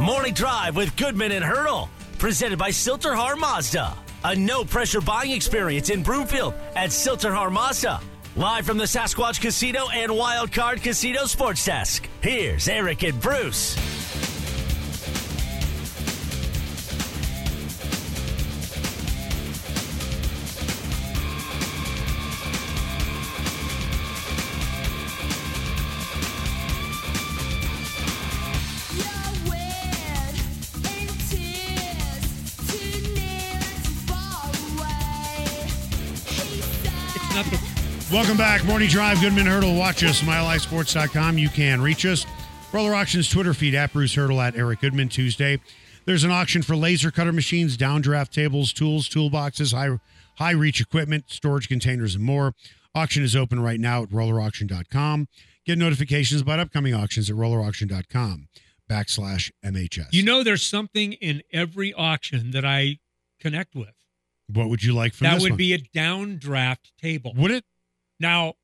Morning Drive with Goodman and Hurdle, presented by Sill-TerHar Mazda. A no pressure buying experience in Broomfield at Sill-TerHar Mazda. Live from the Sasquatch Casino and Wild Card Casino Sports Desk. Here's Eric and Bruce. Welcome back. Morning Drive, Goodman Hurdle. Watch us, MileHighSports.com. You can reach us. Roller Auctions Twitter feed at Bruce Hurdle at Eric Goodman Tuesday. There's an auction for laser cutter machines, downdraft tables, tools, toolboxes, high high reach equipment, storage containers, and more. Auction is open right now at rollerauction.com. Get notifications about upcoming auctions at rollerauction.com backslash MHS. You know, there's something in every auction that I connect with. what would you like from that would one? be a downdraft table. Would it? Now,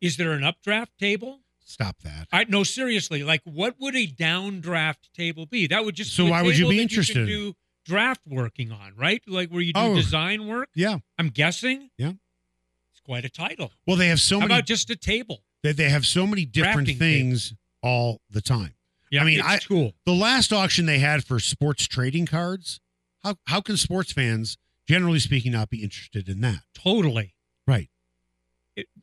is there an updraft table? Stop that. I no seriously. Like, what would a downdraft table be? That would just So be a why would you be interested in You do draft working on, right? Like where you do Oh. design work. Yeah. I'm guessing. Yeah. It's quite a title. Well, they have so How many about just a table? they, they have so many different Drafting things all the time. Yeah, I mean, I- cool. The last auction they had for sports trading cards, how how can sports fans, generally speaking, not be interested in that? Totally. Right.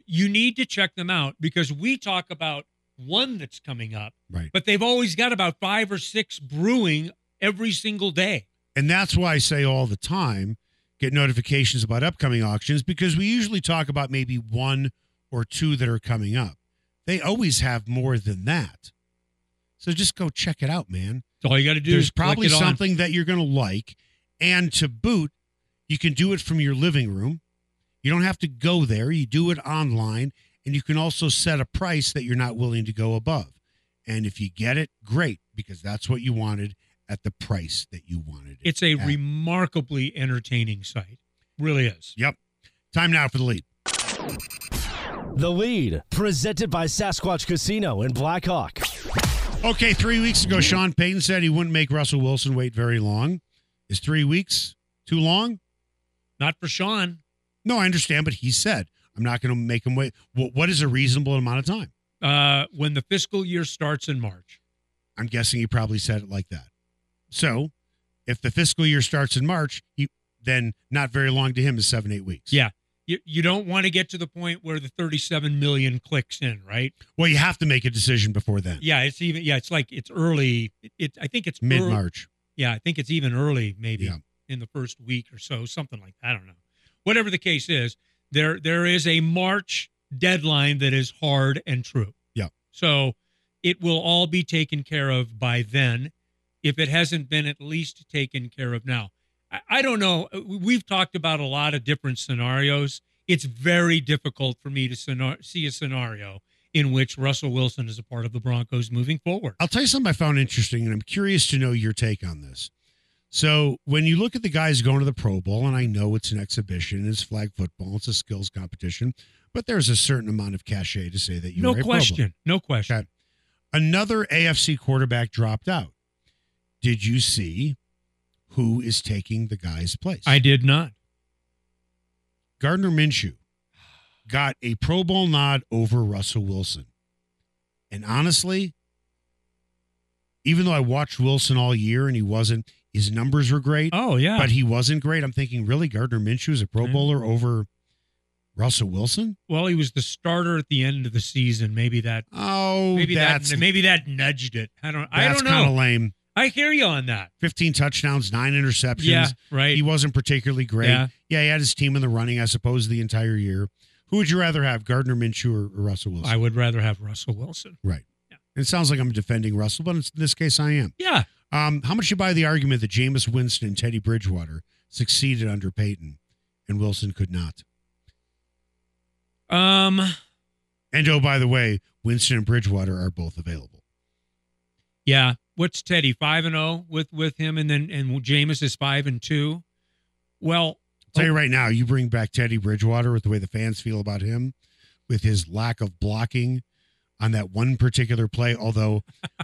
You need to check them out because we talk about one that's coming up, Right. but they've always got about five or six brewing every single day. And that's why I say all the time, get notifications about upcoming auctions because we usually talk about maybe one or two that are coming up. They always have more than that. So just go check it out, man. All you got to do There's probably it on. something that you're going to like. And to boot, you can do it from your living room. You don't have to go there. You do it online. And you can also set a price that you're not willing to go above. And if you get it, great, because that's what you wanted at the price that you wanted it. It's a at. remarkably entertaining site. Really is. Yep. Time now for the lead. The lead, presented by Sasquatch Casino in Blackhawk. Okay, three weeks ago, Sean Payton said he wouldn't make Russell Wilson wait very long. Is three weeks too long? Not for Sean. No, I understand, but he said, I'm not going to make him wait. Well, what is a reasonable amount of time? Uh, when the fiscal year starts in March. I'm guessing he probably said it like that. So, if the fiscal year starts in March, he, then not very long to him is seven, eight weeks. Yeah. You, you don't want to get to the point where the 37 million clicks in, right? Well, you have to make a decision before then, Yeah, it's even yeah, it's like it's early. It, it I think it's mid March. Yeah, I think it's even early, maybe Yeah. in the first week or so, something like that. I don't know. Whatever the case is, there there is a March deadline that is hard and true. Yeah. So it will all be taken care of by then, if it hasn't been at least taken care of now. I, I don't know. We've talked about a lot of different scenarios. It's very difficult for me to scenar- see a scenario in which Russell Wilson is a part of the Broncos moving forward. I'll tell you something I found interesting, and I'm curious to know your take on this. So, when you look at the guys going to the Pro Bowl, and I know it's an exhibition, it's flag football, it's a skills competition, but there's a certain amount of cachet to say that you No are a Pro Bowl. question. No question. Okay. Another AFC quarterback dropped out. Did you see who is taking the guy's place? I did not. Gardner Minshew got a Pro Bowl nod over Russell Wilson. And honestly, even though I watched Wilson all year and he wasn't, his numbers were great, Oh yeah. but he wasn't great. I'm thinking, really, Gardner Minshew is a Pro Yeah. Bowler over Russell Wilson? well, he was the starter at the end of the season. Maybe that. Oh, Maybe that's that. Maybe that nudged it. I don't. I don't know. kind of lame. I hear you on that. 15 touchdowns, nine interceptions. Yeah. Right. He wasn't particularly great. Yeah. Yeah. he had his team in the running, I suppose, the entire year. Who would you rather have, Gardner Minshew or, or Russell Wilson? I would rather have Russell Wilson. right. Yeah. It sounds like I'm defending Russell, but in this case, I am. Yeah. Um, how much you buy the argument that Jameis Winston and Teddy Bridgewater succeeded under Payton and Wilson could not? Um. And oh, by the way, Winston and Bridgewater are both available. Yeah. What's Teddy five and zero with with him, and then and Jameis is five and two. Well, I'll tell you right now, you bring back Teddy Bridgewater with the way the fans feel about him, with his lack of blocking, on that one particular play. Although,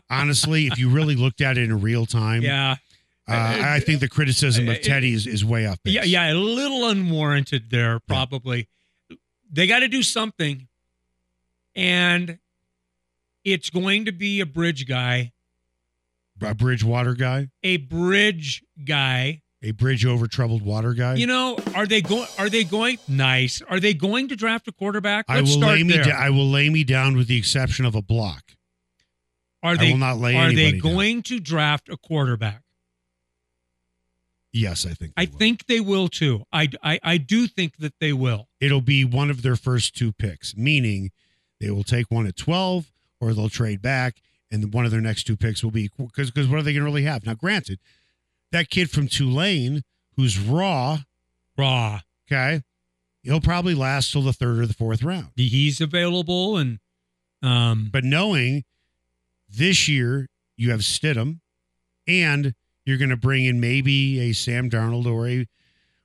honestly, if you really looked at it in real time, Yeah. uh, I think the criticism of Teddy is, is way off base. Yeah, yeah, a little unwarranted there, probably. They got to do something, and it's going to be a bridge guy, A Bridgewater guy, a bridge guy. A bridge over troubled water guy. You know, are they going? Are they going? Nice. Are they going to draft a quarterback? I Let's will start lay me. Da- I will lay me down with the exception of a block. are I they? will not lay are they anybody down. going to draft a quarterback? Yes, I think. I will. think they will too. I, I, I do think that they will. it'll be one of their first two picks, meaning they will take one at 12 or they'll trade back and one of their next two picks will be because because what are they going to really have? Now, granted, that kid from Tulane who's raw, Raw. okay, he'll probably last till the third or the fourth round. He's available, and um, But knowing this year you have Stidham and you're going to bring in maybe a Sam Darnold or a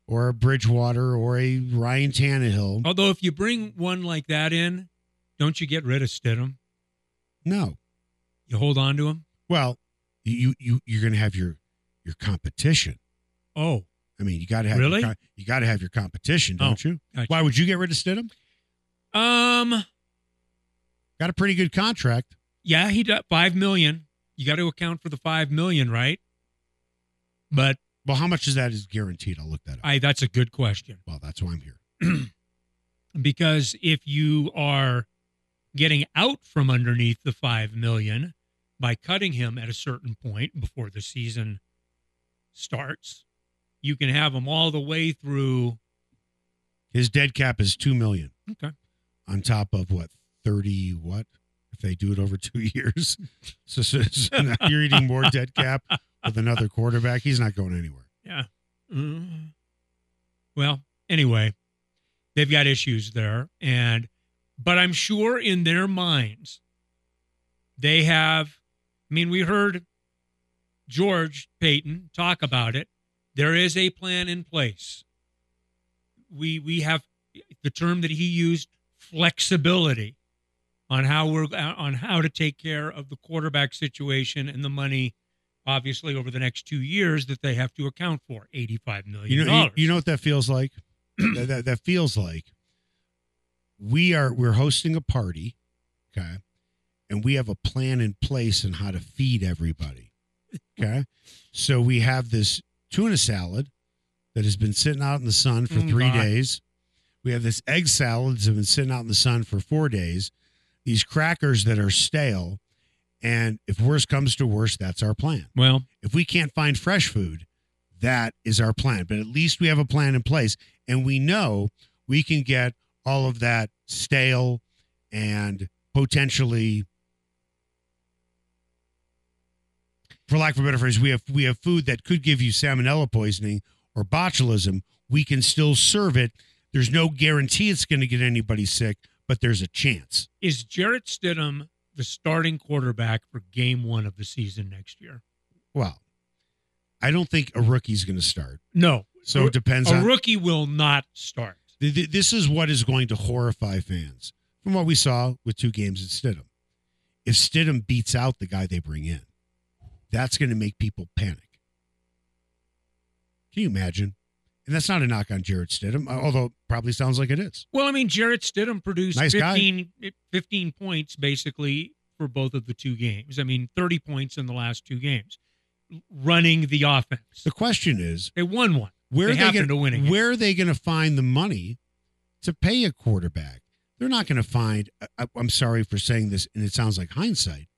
or a Bridgewater or a Ryan Tannehill. although if you bring one like that in, don't you get rid of Stidham? No, You hold on to him. Well, you you you're going to have your your competition. Oh, I mean, you got to have Really? your, you got to have your competition, Oh, don't you? gotcha. Why would you get rid of Stidham? um, Got a pretty good contract. yeah, he got five million. You got to account for the five million, right? But Well, how much is that is guaranteed? I'll look that up. I that's a good question well, that's why I'm here. because if you are getting out from underneath the five million by cutting him at a certain point before the season starts, you can have him all the way through. His dead cap is two million Okay. on top of what thirty what if they do it over two years. so, so, so now you're eating more dead cap with another quarterback. He's not going anywhere. Yeah. Mm. Well, anyway, they've got issues there, and but I'm sure in their minds they have. I mean, we heard George Paton talk about it. There is a plan in place. We we have the term that he used flexibility on how we're on how to take care of the quarterback situation and the money obviously over the next two years that they have to account for $85 million. You know, you, you know what that feels like. that, that that feels like we are we're hosting a party, okay, and we have a plan in place on how to feed everybody. Okay, so we have this tuna salad that has been sitting out in the sun for Mm, three God. days. We have this egg salad that have been sitting out in the sun for four days. These crackers that are stale, and if worse comes to worse, that's our plan well, if we can't find fresh food, that is our plan. But at least we have a plan in place and we know we can get all of that stale and potentially for lack of a better phrase, we have we have food that could give you salmonella poisoning or botulism. We can still serve it. There's no guarantee it's going to get anybody sick, but there's a chance. is Jarrett Stidham the starting quarterback for game one of the season next year? Well, I don't think a rookie's going to start. No. So it depends on a on rookie will not start. Th- th- This is what is going to horrify fans from what we saw with two games at Stidham. If Stidham beats out the guy they bring in, that's going to make people panic. Can you imagine? And that's not a knock on Jarrett Stidham, uh, although it probably sounds like it is. Well, I mean, Jarrett Stidham produced Nice 15, eh, 15 points basically for both of the two games. I mean, 30 points in the last two games, running the offense. The question is, They won one. where They are they going to where are they going to find the money to pay a quarterback? They're not going to find. I- I'm sorry for saying this, and it sounds like hindsight.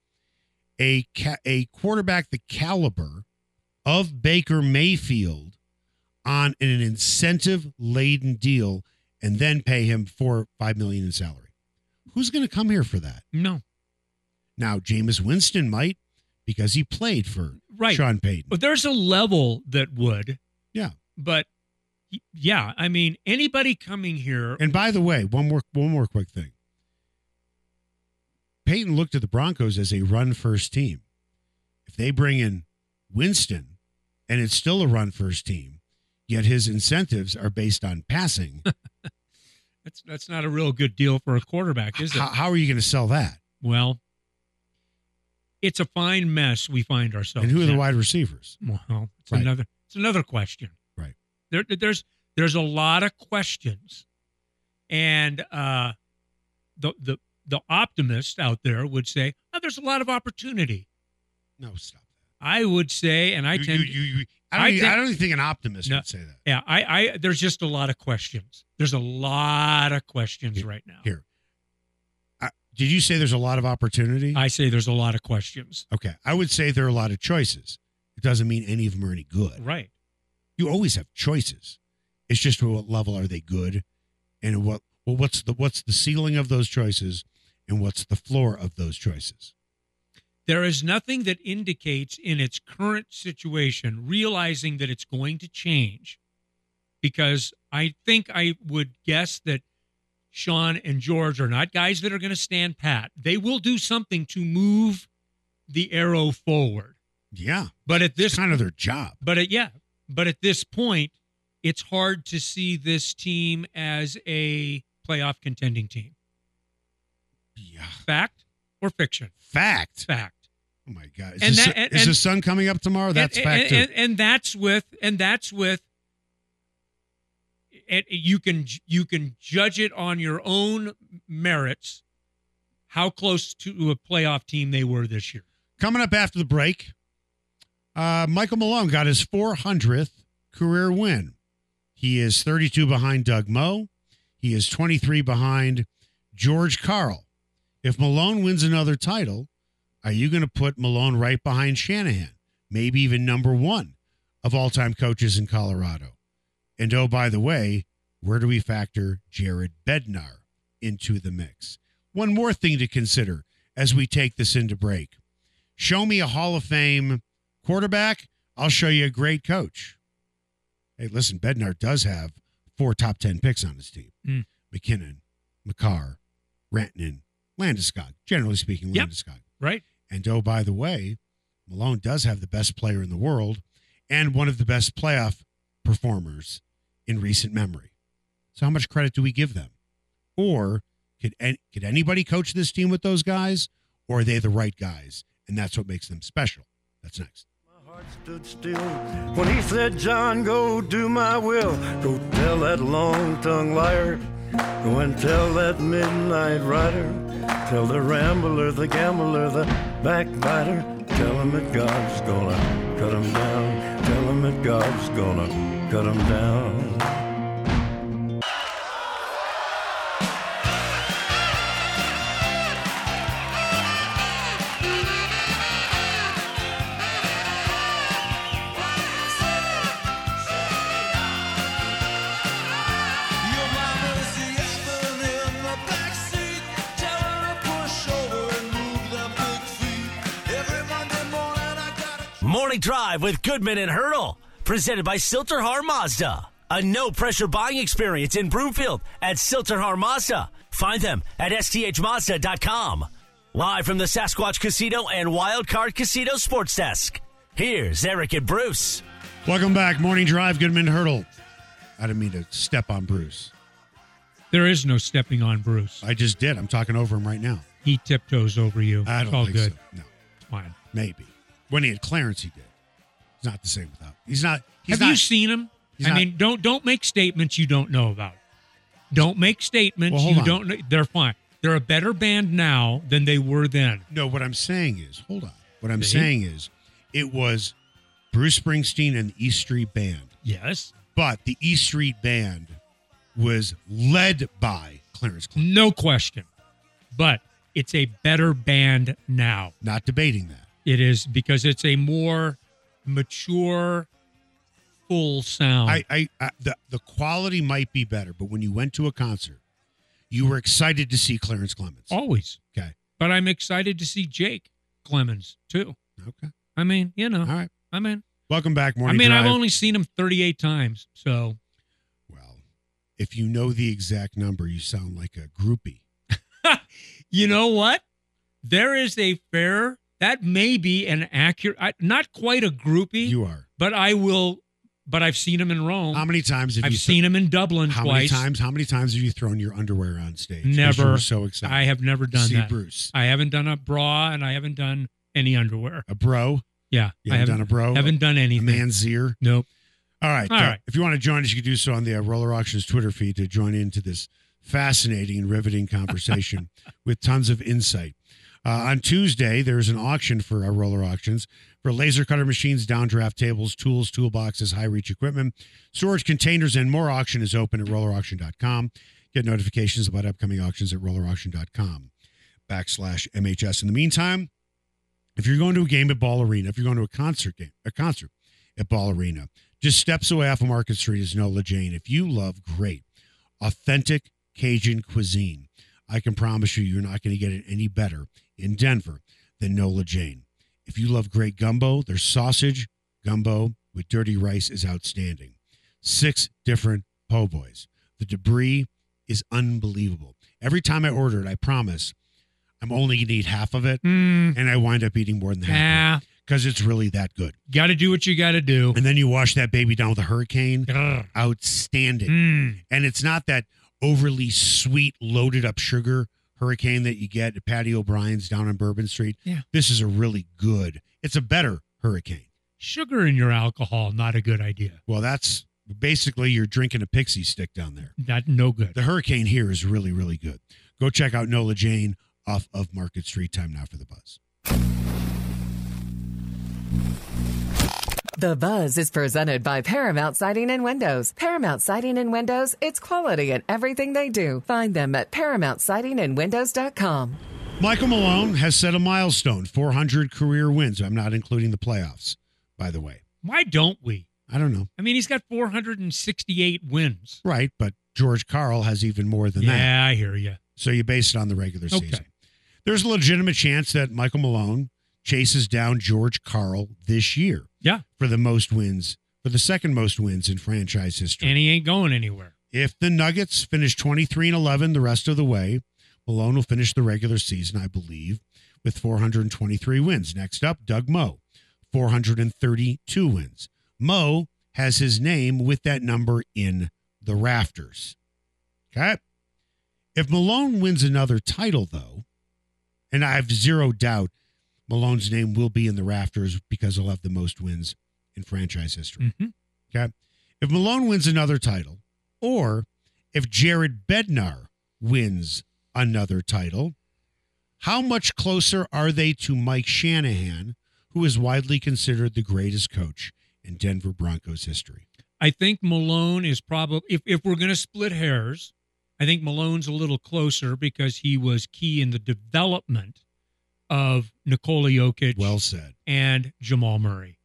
A ca- a quarterback the caliber of Baker Mayfield on an incentive laden deal, and then pay him four five million in salary. Who's going to come here for that? No. Now, Jameis Winston might because he played for Right. Sean Payton. But there's a level that would. Yeah. But yeah, I mean, anybody coming here, And by the way, one more one more quick thing. Payton looked at the Broncos as a run first team. If they bring in Winston and it's still a run first team, yet his incentives are based on passing, that's that's not a real good deal for a quarterback, is it? how, how are you going to sell that? Well, it's a fine mess we find ourselves. And who are the in. wide receivers? Well, it's Right. another it's another question. Right. There, there's there's a lot of questions, and uh, the the the optimist out there would say, "Oh, there's a lot of opportunity." No, stop that. I would say, and I. You- tend, you- you- you- I, don't I even- tend- I don't even think an optimist No. would say that. yeah, I, I there's just a lot of questions. There's a lot of questions Here- right now. here. I, did you say there's a lot of opportunity? I say there's a lot of questions. okay. I would say there are a lot of choices. It doesn't mean any of them are any good. Right. You always have choices. It's just at what level are they good, and what well what's the what's the ceiling of those choices, and what's the floor of those choices. There is nothing that indicates in its current situation, realizing that it's going to change, because I think I would guess that Sean and George are not guys that are going to stand pat. They will do something to move the arrow forward. Yeah, But at this this kind of their job. but at, yeah, but at this point, it's hard to see this team as a playoff contending team. Yeah, Fact or fiction? fact. Fact. Oh my god! Is, And the, that- sun- and- is the sun coming up tomorrow? That's and, fact and, and, and that's with and that's with and you can you can judge it on your own merits how close to a playoff team they were this year Coming up after the break, uh, Michael Malone got his 400th career win. He is 32 behind Doug Moe. He is 23 behind George Karl. If Malone wins another title, are you going to put Malone right behind Shanahan? Maybe even number one of all time coaches in Colorado. And oh, by the way, where do we factor Jared Bednar into the mix? One more thing to consider as we take this into break. Show me a Hall of Fame quarterback, I'll show you a great coach. Hey, listen, Bednar does have four top 10 picks on his team Mm. MacKinnon, Makar, Rantanen, Landeskog, generally speaking, Yep. Landeskog. right And oh, by the way, Malone does have the best player in the world and one of the best playoff performers in recent memory. So, how much credit do we give them? Or could, an- could anybody coach this team with those guys? Or are they the right guys? And that's what makes them special. That's next. My heart stood still when he said, John, go do my will. Go tell that long tongued liar. Go and tell that midnight rider. Tell the rambler, the gambler, the backbiter. Tell him that God's gonna cut him down. Tell him that God's gonna cut him down. Gotta. Morning Drive with Goodman and Hurdle. Presented by Sill-TerHar Mazda. A no pressure buying experience in Broomfield at Sill-TerHar Mazda. Find them at sthmazda.com. Live from the Sasquatch Casino and Wildcard Casino Sports Desk. Here's Eric and Bruce. Welcome back. Morning Drive, Goodman Hurdle. I didn't mean to step on Bruce. there is no stepping on bruce I just did. I'm talking over him right now. he tiptoes over you I it's don't all think good so. No, it's fine maybe. When he had Clarence, he did. He's not the same without. He's not. He's have not, you seen him i not- mean don't don't make statements you don't know about don't make statements Well, you on. don't know they're fine they're a better band now than they were then No, what I'm saying is, hold on. What I'm See? saying is, it was Bruce Springsteen and the East Street Band, yes but the East Street Band was led by Clarence Clemons. no question but it's a better band now Not debating that. It is because it's a more mature, full sound. I, I, I the the quality might be better, but when you went to a concert, you were excited to see Clarence Clemons. always, Okay. but I'm excited to see Jake Clemons too. Okay. I mean, you know, All right. I mean, Welcome back, morning. I mean, I've only seen him 38 times, so Well, if you know the exact number, you sound like a groupie. you know what? There is a fair that may be an accurate, I- not quite a groupie, You are. but I will but I've seen him in Rome. How many times have you? I've you seen him in Dublin How many times? How many times have you thrown your underwear on stage? Never. so excited. I have never done See that. Bruce, I haven't done a bra and I haven't done any underwear. a bro. Yeah, You I haven't done a bro. haven't done a anything. man's ear. Nope. All right. All uh, right. If you want to join us, you can do so on the uh, Roller Auctions Twitter feed to join into this fascinating and riveting conversation with tons of insight. Uh, on Tuesday, there's an auction for uh, Roller Auctions for laser cutter machines, downdraft tables, tools, toolboxes, high reach equipment, storage containers, and more. Auction is open at rollerauction.com. Get notifications about upcoming auctions at rollerauction.com backslash MHS. In the meantime, if you're going to a game at Ball Arena, if you're going to a concert game, a concert at Ball Arena, just steps away off of Market Street is Nola Jane. If you love great, authentic Cajun cuisine, I can promise you, you're not going to get it any better in Denver than Nola Jane. If you love great gumbo, their sausage gumbo with dirty rice is outstanding. Six different po' boys. The debris is unbelievable. Every time I order it, I promise I'm only going to eat half of it, Mm, and I wind up eating more than half ah, because it's really that good. got to do what you got to do. And then you wash that baby down with a hurricane. Outstanding. Mm, And it's not that overly sweet, loaded up sugar hurricane that you get at Patty O'Brien's down on Bourbon Street. Yeah. This is a really good, it's a better hurricane. sugar in your alcohol, not a good idea. Well, that's basically you're drinking a pixie stick down there. That no good. The hurricane here is really, really good. Go check out Nola Jane off of Market Street. Time now for the buzz. The Buzz is presented by Paramount Siding and Windows. Paramount Siding and Windows, it's quality in everything they do. Find them at ParamountSidingAndWindows.com. Michael Malone has set a milestone 400 career wins. I'm not including the playoffs, by the way. Why don't we? I don't know. I mean, he's got 468 wins. Right, but George Karl has even more than that. Yeah, I hear you. So you base it on the regular Okay. season. There's a legitimate chance that Michael Malone chases down George Karl this year Yeah, for the most wins, for the second most wins in franchise history. and he ain't going anywhere. if the Nuggets finish 23 and 11 the rest of the way, Malone will finish the regular season, I believe, with 423 wins. Next up, Doug Moe, 432 wins. Moe has his name with that number in the rafters. Okay. If Malone wins another title, though, and I have zero doubt Malone's name will be in the rafters because he'll have the most wins in franchise history. hmm Okay. If Malone wins another title, or if Jared Bednar wins another title, how much closer are they to Mike Shanahan, who is widely considered the greatest coach in Denver Broncos history? I think Malone is probably if if we're going to split hairs, I think Malone's a little closer because he was key in the development of Nikola Jokic Well said. and Jamal Murray.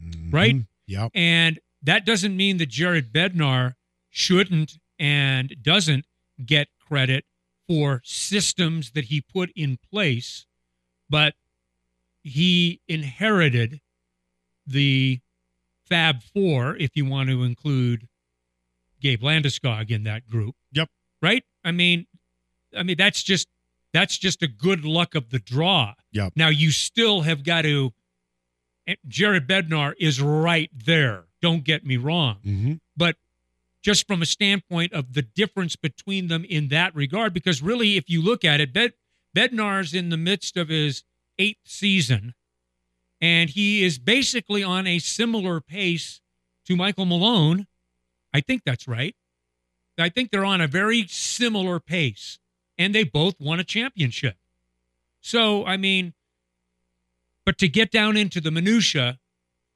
Mhm. Right? Yep. And that doesn't mean that Jared Bednar shouldn't and doesn't get credit for systems that he put in place, but he inherited the Fab Four, if you want to include Gabe Landeskog in that group. Yep. Right? I mean, I mean that's just that's just a good luck of the draw. Now you still have got to. Jared Bednar is right there. Don't get me wrong, hmm but just from a standpoint of the difference between them in that regard, because really, if you look at it, Bed, Bednar's in the midst of his eighth season, and he is basically on a similar pace to Michael Malone. I think that's right. I think they're on a very similar pace, and they both won a championship. So, I mean, but to get down into the minutia,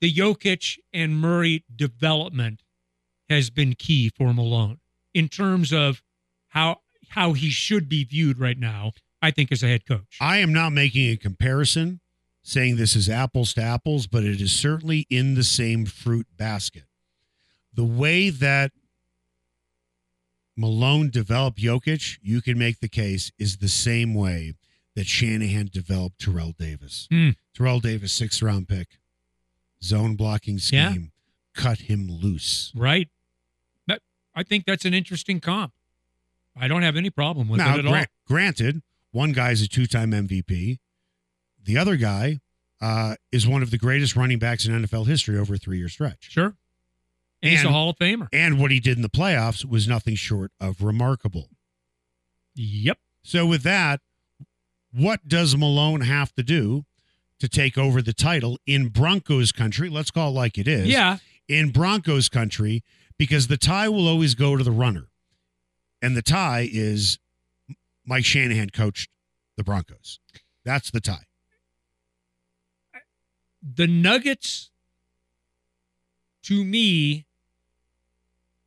the Jokic and Murray development has been key for Malone in terms of how how he should be viewed right now. I think as a head coach. I am not making a comparison saying this is apples to apples, but it is certainly in the same fruit basket. The way that Malone developed Jokic, you can make the case, is the same way that Shanahan developed Terrell Davis. Hmm. Terrell Davis, sixth round pick, zone blocking Yeah. scheme, cut him loose. Right. But I think that's an interesting comp. I don't have any problem with now, it at all. granted, one guy is a two time MVP. The other guy uh, is one of the greatest running backs in NFL history over a three year stretch. Sure. And he's a Hall of Famer. And what he did in the playoffs was nothing short of remarkable. Yep. So, with that, what does Malone have to do to take over the title in Broncos country? Let's call it like it is. Yeah. In Broncos country, because the tie will always go to the runner. And the tie is Mike Shanahan coached the Broncos. That's the tie. The Nuggets, to me,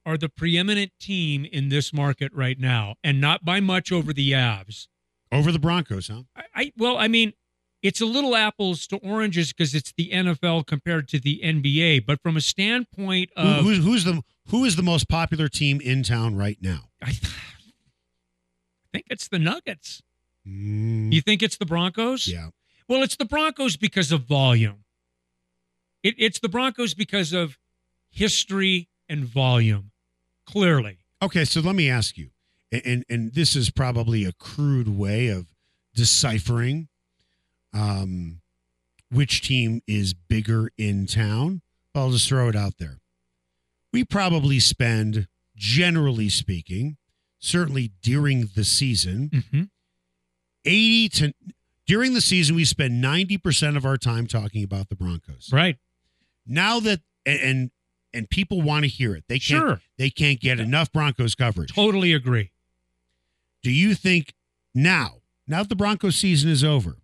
are the preeminent team in this market right now, and not by much over the Avs. Over the Broncos, huh? I, I well, I mean, it's a little apples to oranges because it's the NFL compared to the NBA. But from a standpoint Who, of, who's, who's the who is the most popular team in town right now? I think it's the Nuggets. Mm, You think it's the Broncos? yeah. Well, it's the Broncos because of volume. It, it's the Broncos because of history and volume. Clearly, Okay, so let me ask you, and and, this is probably a crude way of deciphering um, which team is bigger in town. I'll just throw it out there. We probably spend, generally speaking, certainly during the season, mm-hmm. 80 to during the season we spend 90% of our time talking about the Broncos. right? Now that and and, people want to hear it. They can't Sure, they can't get enough Broncos coverage. totally agree. Do you think now, now that the Broncos season is over,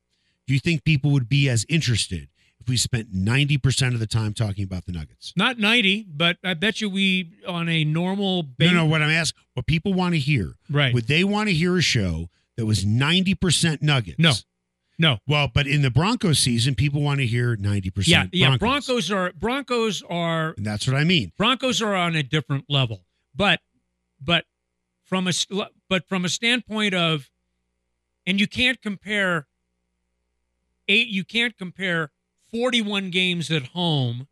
do you think people would be as interested if we spent 90% of the time talking about the Nuggets? Not ninety, but I bet you we on a normal No, no, what I'm asking, what people want to hear. Right? Would they want to hear a show that was 90% Nuggets? No. No. Well, but in the Broncos season, people want to hear 90% Yeah, yeah. Broncos. Broncos are Broncos are And that's what I mean. Broncos are on a different level, but but from a but from a standpoint of, and you can't compare eight. You can't compare forty-one games at home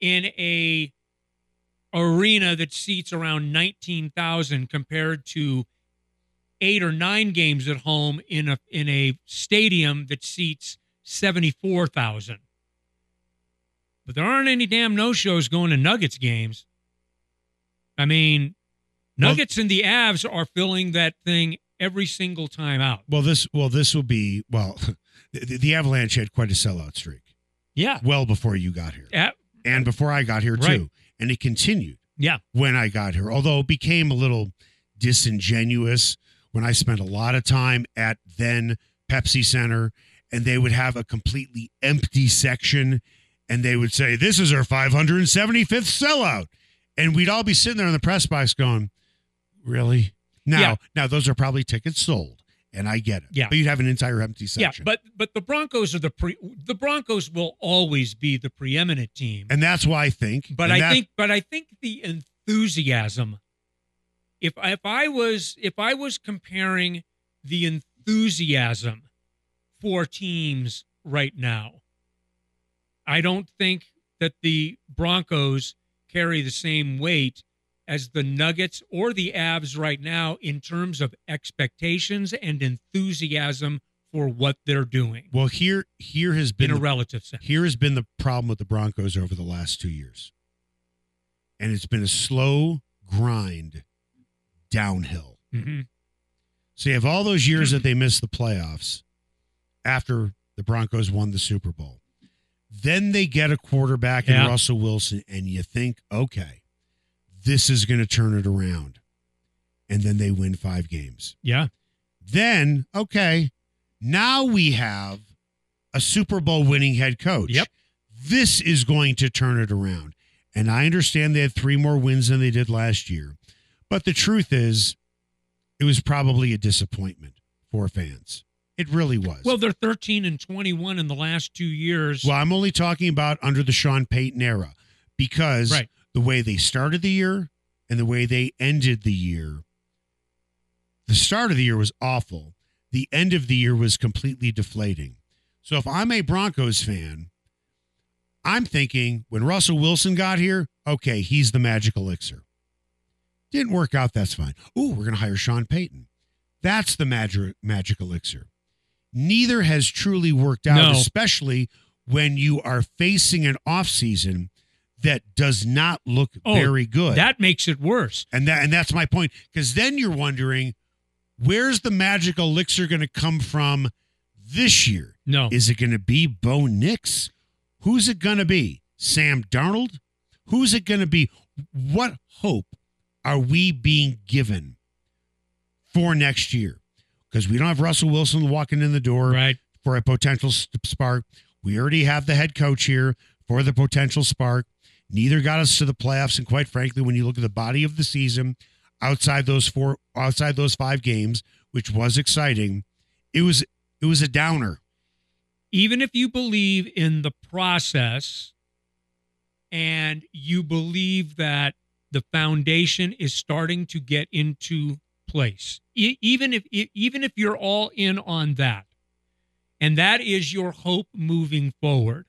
in a arena that seats around nineteen thousand compared to eight or nine games at home in a in a stadium that seats seventy-four thousand. But there aren't any damn no shows going to Nuggets games. I mean, Well- Nuggets and the Avs are filling that thing every single time out. Well, this well this will be well. The, the Avalanche had quite a sellout streak Yeah. well before you got here, A- and before I got here too, and it continued. yeah. when I got here, although it became a little disingenuous when I spent a lot of time at then Pepsi Center and they would have a completely empty section and they would say, This is our 575th sellout. And we'd all be sitting there in the press box going, Really? Now, Yeah. now those are probably tickets sold, and I get it. Yeah. But you'd have an entire empty section. Yeah, but but the Broncos are the pre the Broncos will always be the preeminent team. and that's why I think. But I that- think but I think the enthusiasm if if I was if I was comparing the enthusiasm for teams right now, I don't think that the Broncos carry the same weight as the Nuggets or the Avs right now in terms of expectations and enthusiasm for what they're doing well, here here has been in a the- relative sense. Here has been the problem with the Broncos over the last two years. And it's been a slow grind downhill. Mhm. So you have all those years that they missed the playoffs after the Broncos won the Super Bowl. Then they get a quarterback in Russell Wilson, and you think, okay, this is going to turn it around. And then they win five games. Yeah. Then, okay, now we have a Super Bowl winning head coach. Yep. This is going to turn it around. And I understand they had three more wins than they did last year. But the truth is, it was probably a disappointment for fans. It really was. Well, they're 13 and 21 in the last two years. Well, I'm only talking about under the Sean Payton era because Right. the way they started the year and the way they ended the year, the start of the year was awful. The end of the year was completely deflating. So if I'm a Broncos fan, I'm thinking when Russell Wilson got here, okay, he's the magic elixir. Didn't work out, that's fine. Ooh, we're going to hire Sean Payton. That's the magic magic elixir. Neither has truly worked out, No. especially when you are facing an offseason that does not look Oh, very good. That makes it worse. and that and that's my point because then you're wondering where's the magic elixir going to come from this year? No. Is it going to be Bo Nix? Who's it going to be? Sam Darnold? Who's it going to be? What hope are we being given for next year? Because we don't have Russell Wilson walking in the door right. for a potential spark. We already have the head coach here for the potential spark. Neither got us to the playoffs, and quite frankly, when you look at the body of the season, outside those four, outside those five games, which was exciting, it was it was a downer. even if you believe in the process and you believe that the foundation is starting to get into place e- even if e- even if you're all in on that and that is your hope moving forward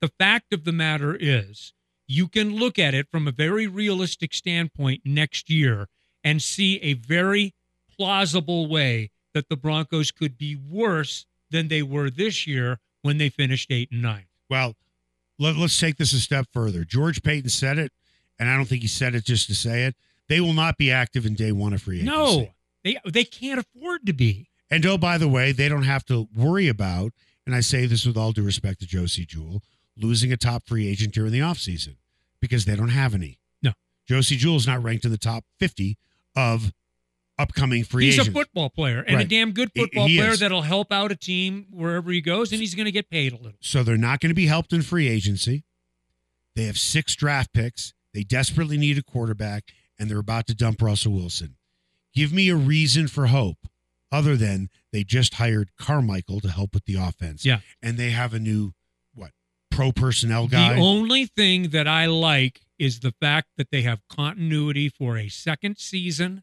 the fact of the matter is you can look at it from a very realistic standpoint next year and see a very plausible way that the Broncos could be worse than they were this year when they finished eight and nine. Well, let, us take this a step further. George Paton said it, and I don't think he said it just to say it. They will not be active in day one of free agency. No, they they can't afford to be. And oh, by the way, they don't have to worry about, and I say this with all due respect to Josey Jewell, losing a top free agent during the offseason because they don't have any. No. Josey Jewell is not ranked in the top 50 of upcoming free he's agents. a football player and a damn good He- football he player is. that'll help out a team wherever he goes, and he's going to get paid a little. So they're not going to be helped in free agency. They have six draft picks. They desperately need a quarterback, and they're about to dump Russell Wilson. Give me a reason for hope other than they just hired Carmichael to help with the offense. Yeah. And they have a new, what, pro personnel guy? The only thing that I like is the fact that they have continuity for a second season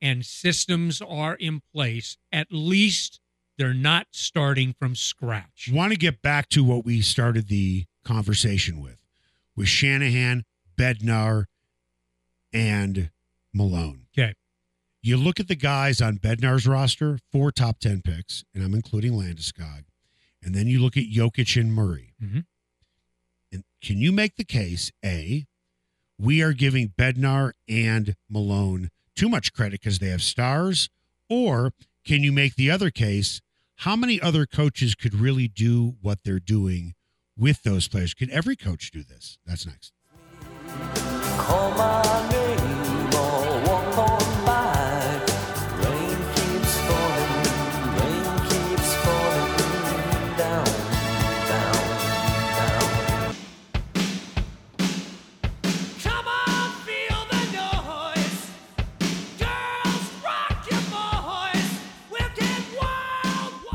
and systems are in place. At least they're not starting from scratch. want to get back to what we started the conversation with, with Shanahan, Bednar, and Malone. Okay. You look at the guys on Bednar's roster, four top 10 picks, and I'm including Landeskog. And then you look at Jokic and Murray. Mhm. And can you make the case, A, we are giving Bednar and Malone too much credit because they have stars? Or can you make the other case? How many other coaches could really do what they're doing with those players? Could every coach do this? That's next.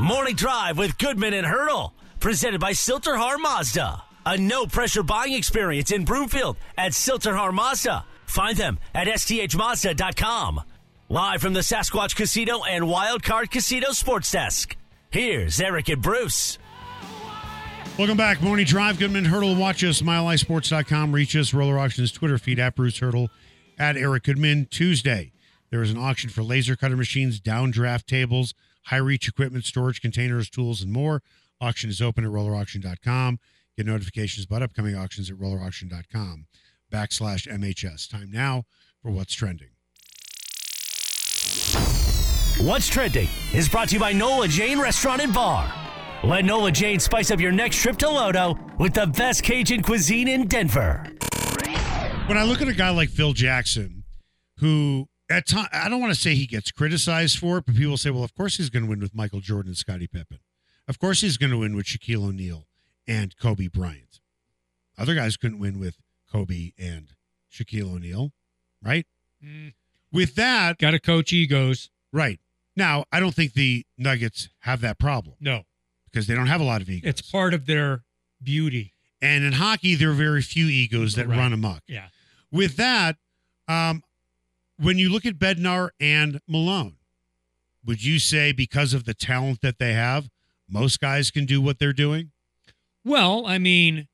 Morning Drive with Goodman and Hurdle. Presented by Sill-TerHar Mazda. A no pressure buying experience in Broomfield at Sill-TerHar Mazda. Find them at sthmazda.com. Live from the Sasquatch Casino and Wildcard Casino Sports Desk. Here's Eric and Bruce. Welcome back. Morning Drive. Goodman Hurdle. Watch us, milehighsports.com. Reach us, Roller Auctions Twitter feed at Bruce Hurdle, at Eric Goodman. Tuesday, there is an auction for laser cutter machines, downdraft tables, high reach equipment, storage containers, tools, and more. Auction is open at rollerauction.com. Get notifications about upcoming auctions at rollerauction.com backslash MHS. Time now for what's trending. What's Trending is brought to you by Nola Jane Restaurant and Bar. Let Nola Jane spice up your next trip to Lodo with the best Cajun cuisine in Denver. when I look at a guy like Phil Jackson, who at time I don't want to say he gets criticized for it, but people say, well, of course he's going to win with Michael Jordan and Scottie Pippen. Of course he's going to win with Shaquille O'Neal and Kobe Bryant. Other guys couldn't win with Kobe and Shaquille O'Neal, right? Mm. With that, Got to coach egos. right. Now, I don't think the Nuggets have that problem No, because they don't have a lot of egos. it's part of their beauty. and in hockey, there are very few egos that Right. run amok. Yeah. with that, um, when you look at Bednar and Malone, would you say because of the talent that they have, most guys can do what they're doing? Well, I mean,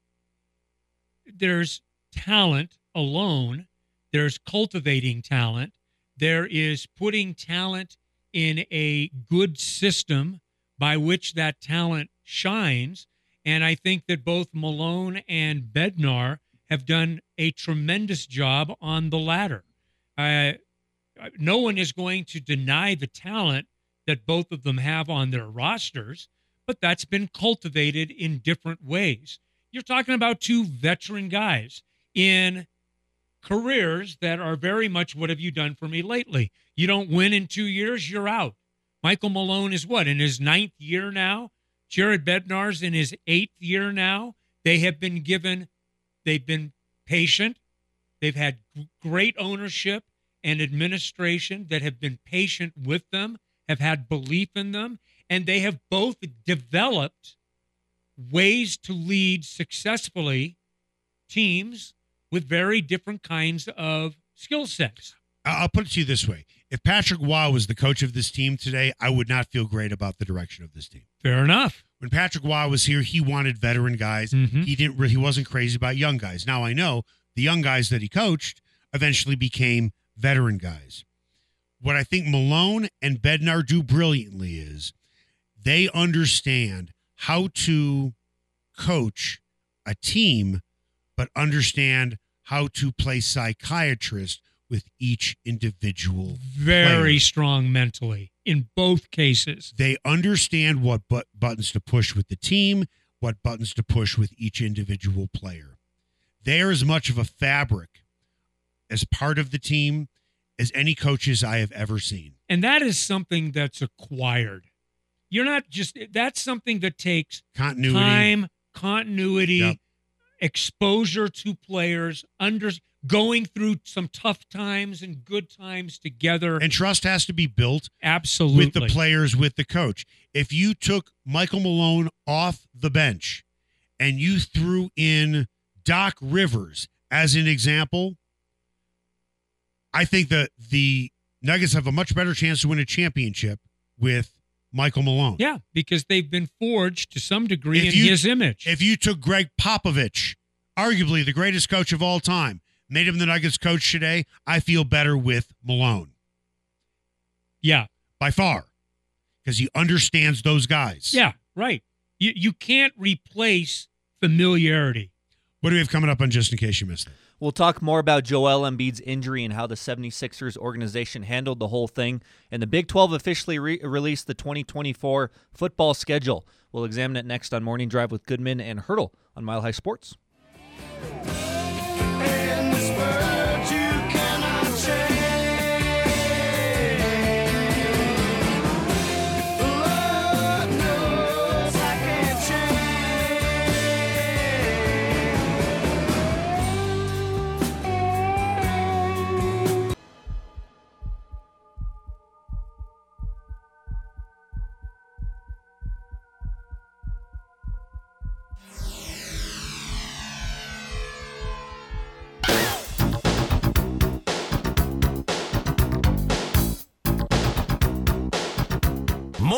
there's talent alone, there's cultivating talent, there is putting talent in a good system by which that talent shines. And I think that both Malone and Bednar have done a tremendous job on the latter. Uh, no one is going to deny the talent that both of them have on their rosters, but that's been cultivated in different ways. You're talking about two veteran guys in careers that are very much what have you done for me lately? You don't win in two years, you're out. Michael Malone is what, in his ninth year now? Jared Bednar's in his eighth year now. They have been given, they've been patient. They've had great ownership and administration that have been patient with them, have had belief in them, and they have both developed ways to lead successfully teams with very different kinds of skill sets. I'll put it to you this way: If Patrick Roy was the coach of this team today, I would not feel great about the direction of this team. Fair enough. When Patrick Roy was here, he wanted veteran guys. Mhm. He didn't. Re- he wasn't crazy about young guys. Now I know the young guys that he coached eventually became veteran guys. What I think Malone and Bednar do brilliantly is they understand how to coach a team, but understand how to play psychiatrist with each individual Very player. strong mentally in both cases. They understand what but- buttons to push with the team, what buttons to push with each individual player. They are as much of a fabric as part of the team as any coaches I have ever seen. And that is something that's acquired. You're not just, that's something that takes Continuity. time, continuity, Yep. exposure to players, under going through some tough times and good times together. And trust has to be built Absolutely. with the players, with the coach. If you took Michael Malone off the bench and you threw in Doc Rivers as an example, I think that the Nuggets have a much better chance to win a championship with Michael Malone. Yeah, because they've been forged to some degree If in you- his image. If you took Gregg Popovich, arguably the greatest coach of all time, made him the Nuggets coach today, I feel better with Malone yeah, by far because he understands those guys. yeah, right. You you can't replace familiarity. What do we have coming up on just in case you missed it? We'll talk more about Joel Embiid's injury and how the 76ers organization handled the whole thing. And the Big 12 officially re- released the 2024 football schedule. We'll examine it next on Morning Drive with Goodman and Hurdle on Mile High Sports.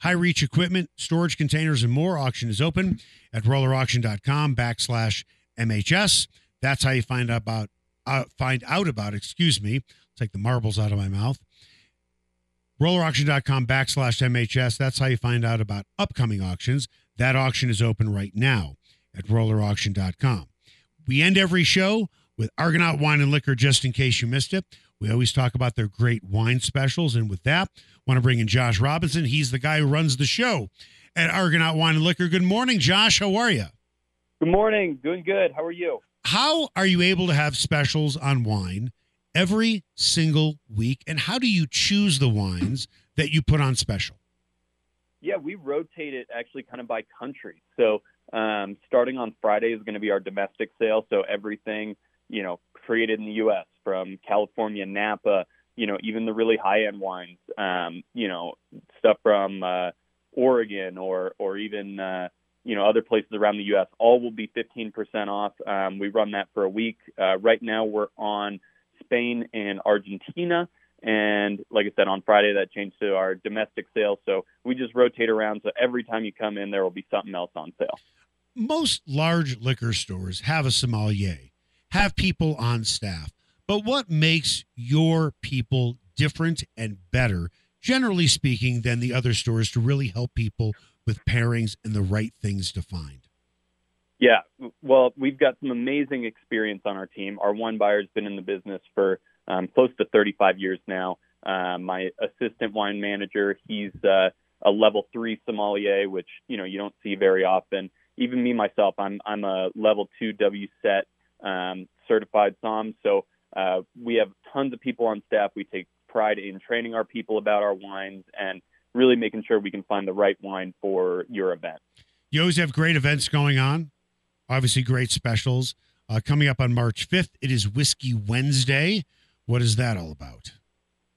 high reach equipment, storage containers, and more. Auction is open at rollerauction.com backslash MHS. That's how you find out about, uh, find out about, excuse me, take the marbles out of my mouth rollerauction.com backslash MHS. That's how you find out about upcoming auctions. That auction is open right now at rollerauction.com. We end every show with Argonaut Wine and Liquor, just in case you missed it. We always talk about their great wine specials. And with that, want to bring in Josh Robinson. He's the guy who runs the show at Argonaut Wine and Liquor. Good morning, Josh. How are you? Good morning. Doing good. How are you? How are you able to have specials on wine every single week? And how do you choose the wines that you put on special? Yeah, we rotate it actually kind of by country. So um, starting on Friday is going to be our domestic sale. So everything, you know, created in the U.S. from California, Napa, you know, even the really high end wines, um, you know, stuff from uh, Oregon or or even uh, you know other places around the U.S. All will be 15% off. Um, we run that for a week. Uh, right now we're on Spain and Argentina. And like I said, on Friday that changed to our domestic sales. So we just rotate around. So every time you come in, there will be something else on sale. Most large liquor stores have a sommelier, have people on staff. But what makes your people different and better, generally speaking, than the other stores to really help people with pairings and the right things to find? Yeah, well, we've got some amazing experience on our team. Our wine buyer's been in the business for um, close to 35 years now. Uh, my assistant wine manager, he's uh, a level three sommelier, which you know you don't see very often. Even me myself, I'm I'm a level two WSET um, certified som. So uh, we have tons of people on staff. We take pride in training our people about our wines and really making sure we can find the right wine for your event. You always have great events going on, obviously, great specials. Uh, coming up on March 5th, it is Whiskey Wednesday. What is that all about?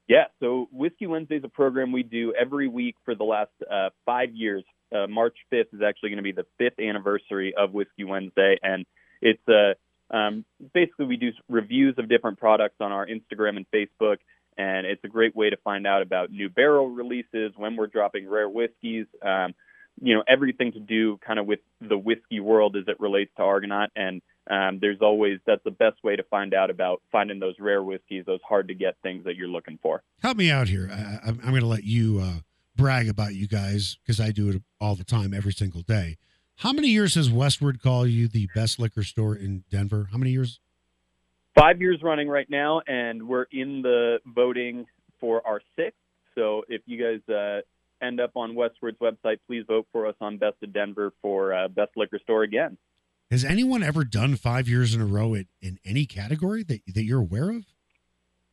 Yeah, so Whiskey Wednesday is a program we do every week for the last uh, five years. Uh, March 5th is actually going to be the fifth anniversary of Whiskey Wednesday, and it's uh, um, basically we do reviews of different products on our Instagram and Facebook, and it's a great way to find out about new barrel releases, when we're dropping rare whiskeys, um, you know, everything to do kind of with the whiskey world as it relates to Argonaut, and um, there's always that's the best way to find out about finding those rare whiskeys, those hard to get things that you're looking for. Help me out here. I, I'm, I'm going to let you uh, brag about you guys because I do it all the time, every single day. How many years has Westword call you the best liquor store in Denver? How many years? Five years running right now, and we're in the voting for our sixth. So if you guys uh, end up on Westword's website, please vote for us on Best of Denver for uh, best liquor store again. Has anyone ever done five years in a row in, in any category that, that you're aware of?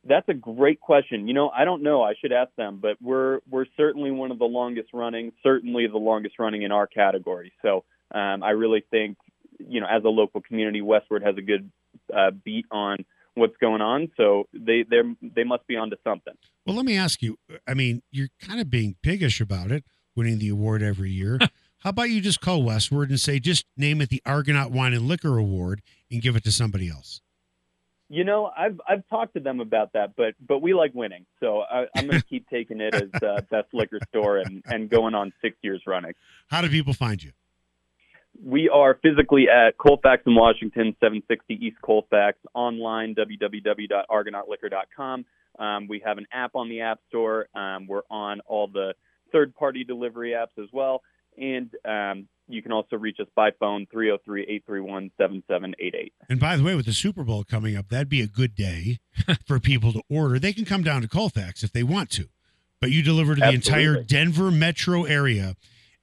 That's a great question. You know, I don't know. I should ask them, but we're we're certainly one of the longest running, certainly the longest running in our category. So um, I really think, you know, as a local community, Westword has a good uh, beat on what's going on. So they they they must be onto something. Well, let me ask you. I mean, you're kind of being piggish about it, winning the award every year. How about you just call Westword and say, just name it the Argonaut Wine and Liquor Award and give it to somebody else? You know, I've I've talked to them about that, but but we like winning, so I, I'm going to keep taking it as uh, best liquor store and and going on six years running. How do people find you? We are physically at Colfax in Washington, 760 East Colfax. Online, www.argonautliquor.com. Um, we have an app on the App Store. Um, we're on all the third-party delivery apps as well, and um, you can also reach us by phone 303-831-7788. And by the way, with the Super Bowl coming up, that'd be a good day for people to order. They can come down to Colfax if they want to, but you deliver to the entire Denver metro area.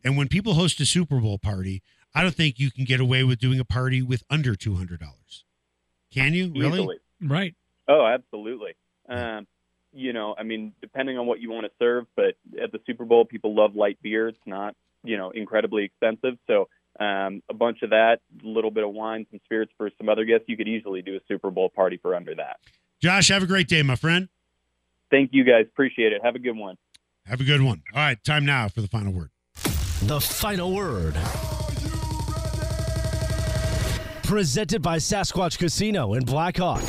And when people host a Super Bowl party, I don't think you can get away with doing a party with under two hundred dollars. Can you really? Easily. Right. Oh, absolutely. Um, you know, I mean, depending on what you want to serve, but at the Super Bowl, people love light beer. It's not, you know, incredibly expensive. So um, a bunch of that, a little bit of wine, some spirits for some other guests. You could easily do a Super Bowl party for under that. Josh, have a great day, my friend. Thank you guys. Appreciate it. Have a good one. Have a good one. All right, time now for the final word. The final word. Presented by Sasquatch Casino in Blackhawk.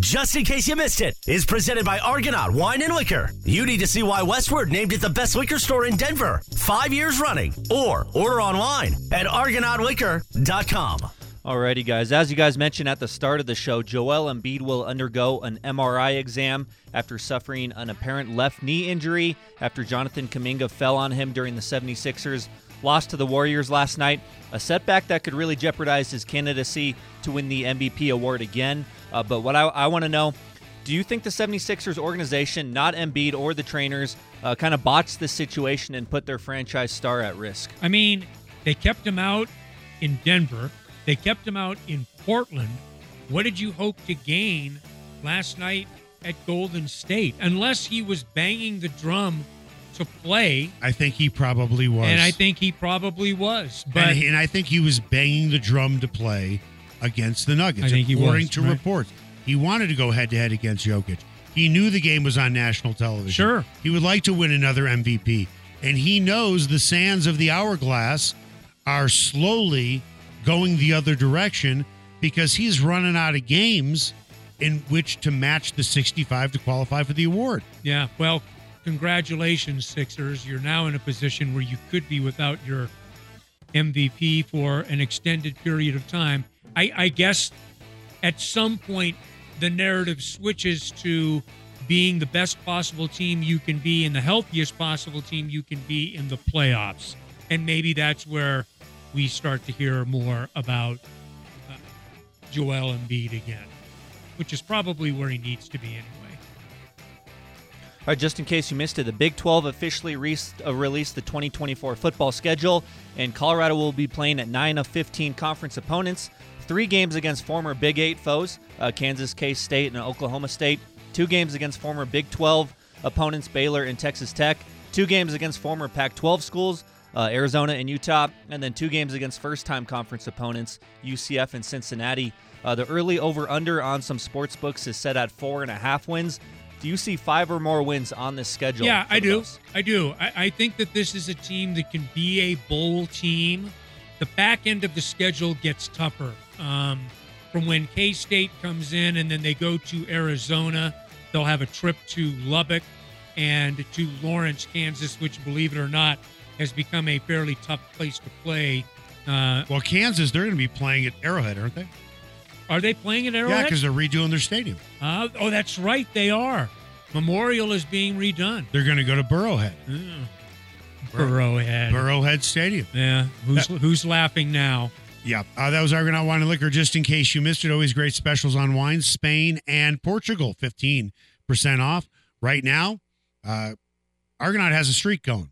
Just in case you missed it, is presented by Argonaut Wine and Liquor. You need to see why Westword named it the best liquor store in Denver, five years running, or order online at argonautliquor.com. Alrighty, guys. As you guys mentioned at the start of the show, Joel Embiid will undergo an MRI exam after suffering an apparent left knee injury after Jonathan Kuminga fell on him during the 76ers loss to the Warriors last night. A setback that could really jeopardize his candidacy to win the MVP award again. Uh, but what I, I want to know do you think the 76ers organization, not Embiid or the trainers, uh, kind of botched this situation and put their franchise star at risk? I mean, they kept him out in Denver. They kept him out in Portland. What did you hope to gain last night at Golden State? Unless he was banging the drum to play, I think he probably was. and I think he probably was. But and, and I think he was banging the drum to play against the Nuggets. I think he according was, to right. reports. He wanted to go head to head against Jokic. He He knew the game was on national television. Sure. He would like to win another MVP. And he knows the sands of the hourglass are slowly going the other direction because he's running out of games in which to match the 65 to qualify for the award. Yeah. Well, congratulations, Sixers. You're now in a position where you could be without your MVP for an extended period of time. I, I guess at some point the narrative switches to being the best possible team you can be and the healthiest possible team you can be in the playoffs. And maybe that's where we start to hear more about uh, Joel Embiid again, which is probably where he needs to be anyway. All right, just in case you missed it, the Big 12 officially re- uh, released the 2024 football schedule, and Colorado will be playing at 9 of 15 conference opponents. Three games against former Big 8 foes, uh, Kansas, K State, and Oklahoma State. Two games against former Big 12 opponents, Baylor and Texas Tech. Two games against former Pac 12 schools, uh, Arizona and Utah. And then two games against first time conference opponents, UCF and Cincinnati. Uh, the early over under on some sports books is set at four and a half wins. Do you see five or more wins on this schedule? Yeah, I do. I do. I, I think that this is a team that can be a bowl team. The back end of the schedule gets tougher. Um, from when K State comes in and then they go to Arizona, they'll have a trip to Lubbock and to Lawrence, Kansas, which, believe it or not, has become a fairly tough place to play. Uh, Well, Kansas, they're going to be playing at Arrowhead, aren't they? are they playing at Arrowhead? Yeah, because they're redoing their stadium. Uh, oh, that's right, they are. Memorial is being redone. They're going to go to Burrowhead, Burrowhead. Burrowhead Stadium. yeah, who's who's laughing now? Yeah, uh, that was Argonaut Wine and Liquor. Just in case you missed it, always great specials on wines, Spain and Portugal, 15% off. Right now, uh, Argonaut has a streak going.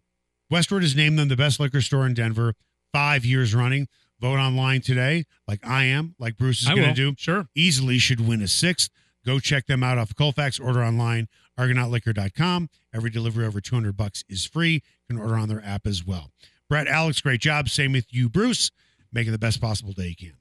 Westword has named them the best liquor store in Denver five years running. Vote online today, like I am, like Bruce is going to do. Sure. Easily should win a sixth. Go check them out off Colfax. Order online, argonautliquor.com. Every delivery over 200 bucks is free. You can order on their app as well. Brett, Alex, great job. Same with you, Bruce. Make it the best possible day you can.